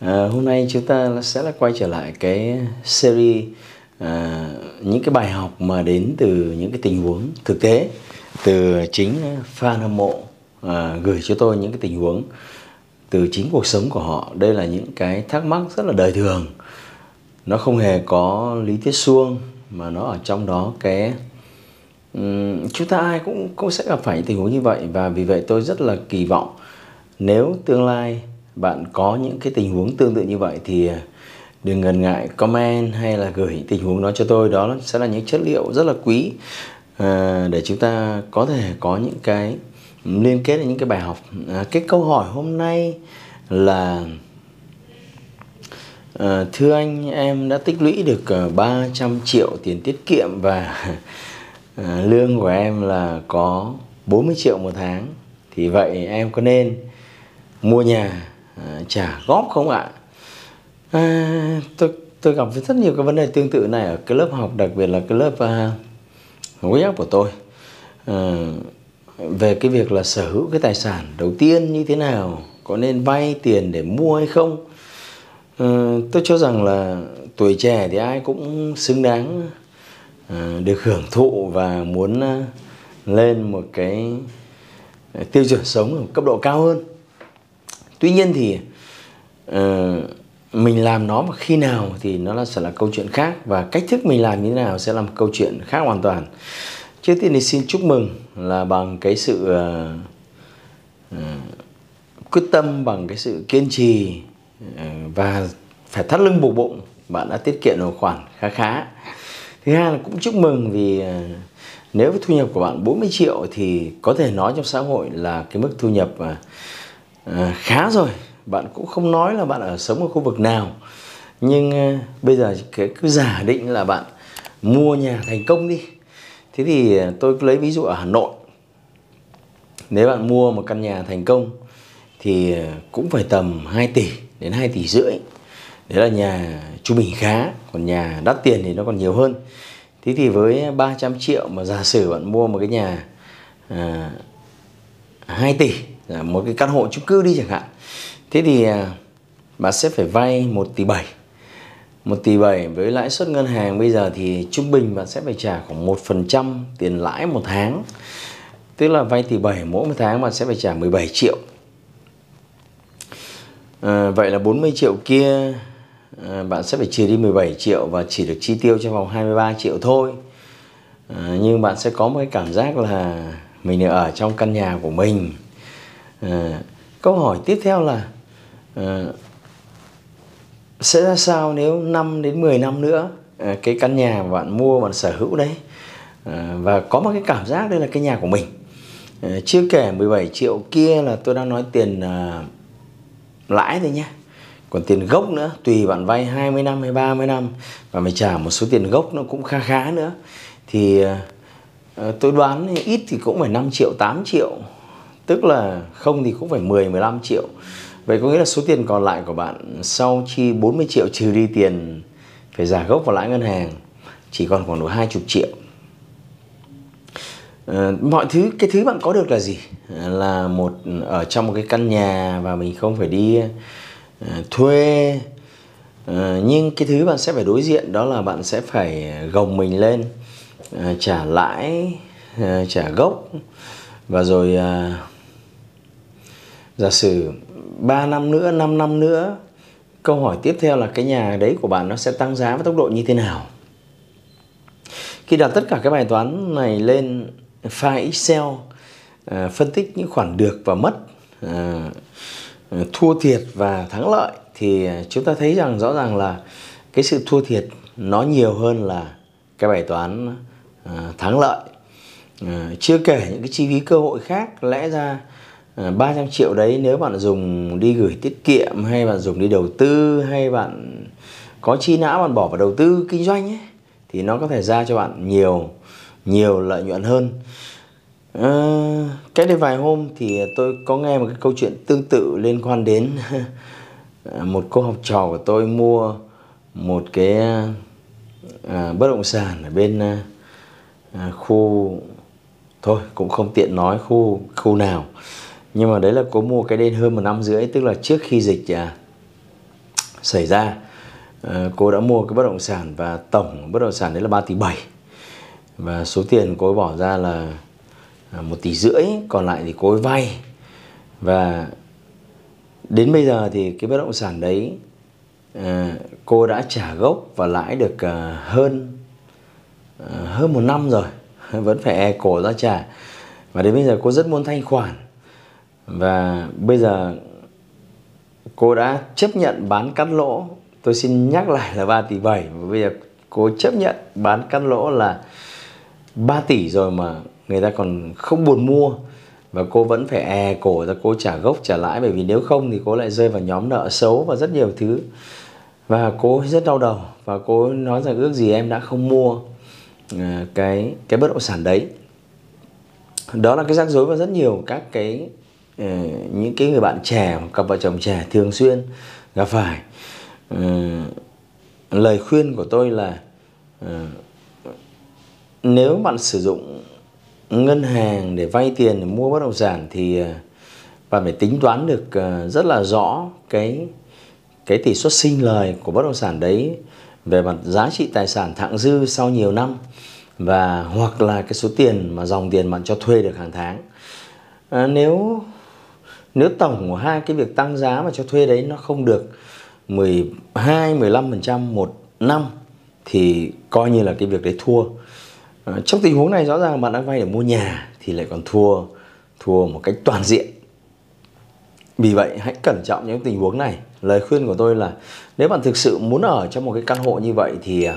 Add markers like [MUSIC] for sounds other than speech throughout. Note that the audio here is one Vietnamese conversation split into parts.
À, hôm nay chúng ta sẽ là quay trở lại cái series à, những cái bài học mà đến từ những cái tình huống thực tế từ chính fan hâm mộ à, gửi cho tôi những cái tình huống từ chính cuộc sống của họ. Đây là những cái thắc mắc rất là đời thường. Nó không hề có lý thuyết suông mà nó ở trong đó cái um, chúng ta ai cũng cũng sẽ gặp phải những tình huống như vậy và vì vậy tôi rất là kỳ vọng nếu tương lai bạn có những cái tình huống tương tự như vậy thì à, đừng ngần ngại comment hay là gửi tình huống đó cho tôi. Đó sẽ là những chất liệu rất là quý à, để chúng ta có thể có những cái liên kết những cái bài học. À, cái câu hỏi hôm nay là à, thưa anh em đã tích lũy được à, 300 triệu tiền tiết kiệm và [LAUGHS] à, lương của em là có 40 triệu một tháng. Thì vậy em có nên mua nhà Ờ, trả góp không ạ? À, tôi tôi gặp rất nhiều cái vấn đề tương tự này ở cái lớp học đặc biệt là cái lớp uh, web của tôi. À, về cái việc là sở hữu cái tài sản đầu tiên như thế nào có nên vay tiền để mua hay không? À, tôi cho rằng là tuổi trẻ thì ai cũng xứng đáng à, được hưởng thụ và muốn uh, lên một cái tiêu chuẩn sống ở cấp độ cao hơn tuy nhiên thì uh, mình làm nó mà khi nào thì nó là sẽ là câu chuyện khác và cách thức mình làm như thế nào sẽ là một câu chuyện khác hoàn toàn. Trước tiên thì xin chúc mừng là bằng cái sự uh, uh, quyết tâm bằng cái sự kiên trì uh, và phải thắt lưng buộc bụng. Bạn đã tiết kiệm được khoản khá khá. Thứ hai là cũng chúc mừng vì uh, nếu thu nhập của bạn 40 triệu thì có thể nói trong xã hội là cái mức thu nhập uh, à, khá rồi. Bạn cũng không nói là bạn ở sống ở khu vực nào. Nhưng à, bây giờ cái cứ giả định là bạn mua nhà thành công đi. Thế thì ờ, tôi lấy ví dụ ở hà nội. Nếu bạn mua một căn nhà thành công thì cũng phải tầm 2 tỷ đến 2 tỷ rưỡi. Đấy là nhà trung bình khá còn nhà đắt tiền thì nó còn nhiều hơn. Thế thì với 300 triệu mà giả sử bạn mua một cái nhà à, 2 tỷ À, một cái căn hộ chung cư đi chẳng hạn. Thế thì à, bạn sẽ phải vay 1 tỷ 7 1 tỷ 7 với lãi suất ngân hàng bây giờ thì trung bình bạn sẽ phải trả khoảng 1% tiền lãi một tháng. Tức là vay tỷ 7 mỗi một tháng bạn sẽ phải trả 17 triệu. À, vậy là 40 triệu kia à, bạn sẽ phải trừ đi 17 triệu và chỉ được chi tiêu trong vòng 23 triệu thôi. À, nhưng bạn sẽ có một cái cảm giác là mình ở trong căn nhà của mình à, câu hỏi tiếp theo là à, sẽ ra sao nếu 5 đến 10 năm nữa à, cái căn nhà mà bạn mua bạn sở hữu đấy à, và có một cái cảm giác đây là cái nhà của mình. À, chưa kể 17 triệu kia là tôi đang nói tiền à, lãi thôi nhé còn tiền gốc nữa tùy bạn vay 20 năm hay 30 năm và mày trả một số tiền gốc nó cũng khá khá nữa. Thì à, tôi đoán ít thì cũng phải 5 triệu 8 triệu tức là không thì cũng phải 10 15 triệu. Vậy có nghĩa là số tiền còn lại của bạn sau chi 40 triệu trừ đi tiền phải trả gốc và lãi ngân hàng chỉ còn khoảng độ 20 triệu. À, mọi thứ cái thứ bạn có được là gì? Là một ở trong một cái căn nhà và mình không phải đi à, thuê. À, nhưng cái thứ bạn sẽ phải đối diện đó là bạn sẽ phải gồng mình lên à, trả lãi à, trả gốc và rồi à, giả sử 3 năm nữa 5 năm nữa câu hỏi tiếp theo là cái nhà đấy của bạn nó sẽ tăng giá với tốc độ như thế nào? Khi đặt tất cả cái bài toán này lên file Excel à, phân tích những khoản được và mất à, thua thiệt và thắng lợi thì chúng ta thấy rằng rõ ràng là cái sự thua thiệt nó nhiều hơn là cái bài toán à, thắng lợi. À, chưa kể những cái chi phí cơ hội khác lẽ ra Ờ, 300 triệu đấy nếu bạn dùng đi gửi tiết kiệm hay bạn dùng đi đầu tư hay bạn có chi não bạn bỏ vào đầu tư kinh doanh ấy thì nó có thể ra cho bạn nhiều nhiều lợi nhuận hơn. À, cách đây vài hôm thì tôi có nghe một cái câu chuyện tương tự liên quan đến [LAUGHS] một cô học trò của tôi mua một cái à, bất động sản ở bên à, khu thôi cũng không tiện nói khu khu nào nhưng mà đấy là có mua cái đến hơn một năm rưỡi tức là trước khi dịch à, xảy ra à, cô đã mua cái bất động sản và tổng bất động sản đấy là 3 tỷ 7 và số tiền cô ấy bỏ ra là à, một tỷ rưỡi còn lại thì cô ấy vay. Và đến bây giờ thì cái bất động sản đấy à, cô đã trả gốc và lãi được à, hơn à, hơn một năm rồi [LAUGHS] vẫn phải e cổ ra trả. Và đến bây giờ cô rất muốn thanh khoản và bây giờ cô đã chấp nhận bán cắt lỗ. Tôi xin nhắc lại là 3 tỷ 7 và bây giờ cô chấp nhận bán cắt lỗ là 3 tỷ rồi mà người ta còn không buồn mua. Và cô vẫn phải è cổ ra, cô trả gốc trả lãi. Bởi vì nếu không thì cô lại rơi vào nhóm nợ xấu và rất nhiều thứ. Và cô rất đau đầu. Và cô nói rằng ước gì em đã không mua à, cái cái bất động sản đấy. Đó là cái rắc rối và rất nhiều các cái Ờ, những cái người bạn trẻ cặp vợ chồng trẻ thường xuyên gặp phải. Uh, lời khuyên của tôi là uh, nếu bạn sử dụng ngân hàng để vay tiền để mua bất động sản thì bạn phải tính toán được rất là rõ cái cái tỷ suất sinh lời của bất động sản đấy về mặt giá trị tài sản thặng dư sau nhiều năm và hoặc là cái số tiền mà dòng tiền bạn cho thuê được hàng tháng. À, nếu nếu tổng của hai cái việc tăng giá và cho thuê đấy nó không được 12 15% một năm thì coi như là cái việc đấy thua. À, trong tình huống này rõ ràng bạn đã vay để mua nhà thì lại còn thua thua một cách toàn diện. Vì vậy hãy cẩn trọng những tình huống này. Lời khuyên của tôi là nếu bạn thực sự muốn ở trong một cái căn hộ như vậy thì ờ,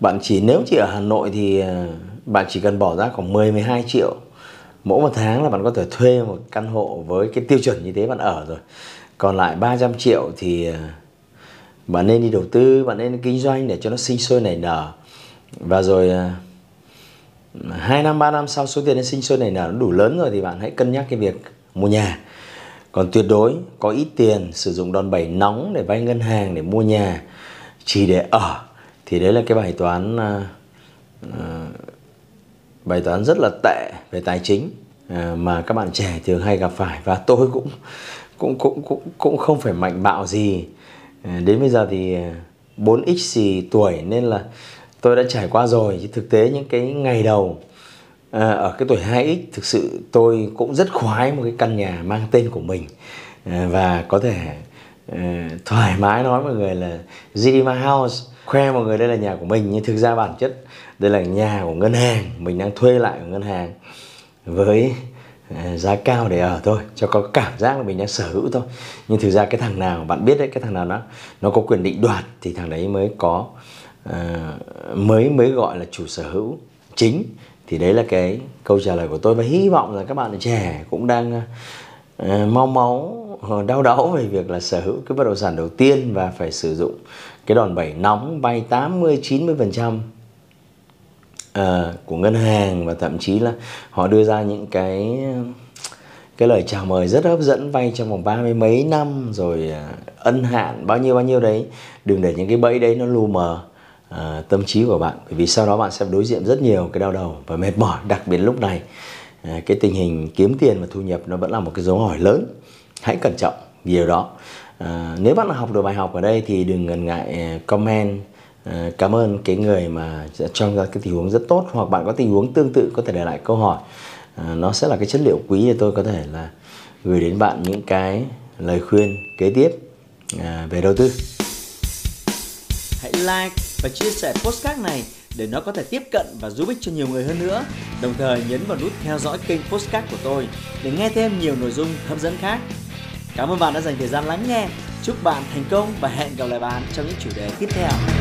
bạn chỉ nếu chỉ ở Hà Nội thì ờ, bạn chỉ cần bỏ ra khoảng 10 12 triệu mỗi một tháng là bạn có thể thuê một căn hộ với cái tiêu chuẩn như thế bạn ở rồi. Còn lại 300 triệu thì à, bạn nên đi đầu tư bạn nên kinh doanh để cho nó sinh sôi nảy nở. Và rồi à, hai năm ba năm sau số tiền nó sinh sôi nảy nở nó đủ lớn rồi thì bạn hãy cân nhắc cái việc mua nhà. Còn tuyệt đối có ít tiền sử dụng đòn bẩy nóng để vay ngân hàng để mua nhà chỉ để ở. Thì đấy là cái bài toán uh, uh, bài toán rất là tệ về tài chính à, mà các bạn trẻ thường hay gặp phải. Và tôi cũng cũng cũng cũng cũng không phải mạnh bạo gì. À, đến bây giờ thì à, 4x gì tuổi nên là tôi đã trải qua rồi. Chứ thực tế những cái ngày đầu à, ở cái tuổi 2x thực sự tôi cũng rất khoái một cái căn nhà mang tên của mình. À, và có thể à, thoải mái nói mọi người là Zidima House khoe mọi người đây là nhà của mình. Nhưng thực ra bản chất đây là nhà của ngân hàng. Mình đang thuê lại của ngân hàng với à, giá cao để ở thôi cho có cảm giác là mình đang sở hữu thôi. Nhưng thực ra cái thằng nào bạn biết đấy cái thằng nào nó nó có quyền định đoạt thì thằng đấy mới có uh, mới mới gọi là chủ sở hữu chính. Thì đấy là cái câu trả lời của tôi và hy vọng là các bạn trẻ cũng đang uh, mau máu ờ, đau đáu về việc là sở hữu cái bất động sản đầu tiên và phải sử dụng cái đòn bẩy nóng vay 80 90 phần trăm à, của ngân hàng và thậm chí là họ đưa ra những cái cái lời chào mời rất hấp dẫn vay trong vòng ba mươi mấy năm rồi à, ân hạn bao nhiêu bao nhiêu đấy. Đừng để những cái bẫy đấy nó lu mờ à, tâm trí của bạn. Bởi vì sau đó bạn sẽ đối diện rất nhiều cái đau đầu và mệt mỏi đặc biệt lúc này à, cái tình hình kiếm tiền và thu nhập nó vẫn là một cái dấu hỏi lớn. Hãy cẩn trọng điều đó. À, nếu bạn học được bài học ở đây thì đừng ngần ngại à, comment à, cảm ơn cái người mà sẽ cho ra cái tình huống rất tốt hoặc bạn có tình huống tương tự có thể để lại câu hỏi à, nó sẽ là cái chất liệu quý để tôi có thể là gửi đến bạn những cái lời khuyên kế tiếp à, về đầu tư hãy like và chia sẻ postcard này để nó có thể tiếp cận và giúp ích cho nhiều người hơn nữa. Đồng thời nhấn vào nút theo dõi kênh postcard của tôi để nghe thêm nhiều nội dung hấp dẫn khác. Cảm ơn bạn đã dành thời gian lắng nghe. Chúc bạn thành công và hẹn gặp lại bạn trong những chủ đề tiếp theo.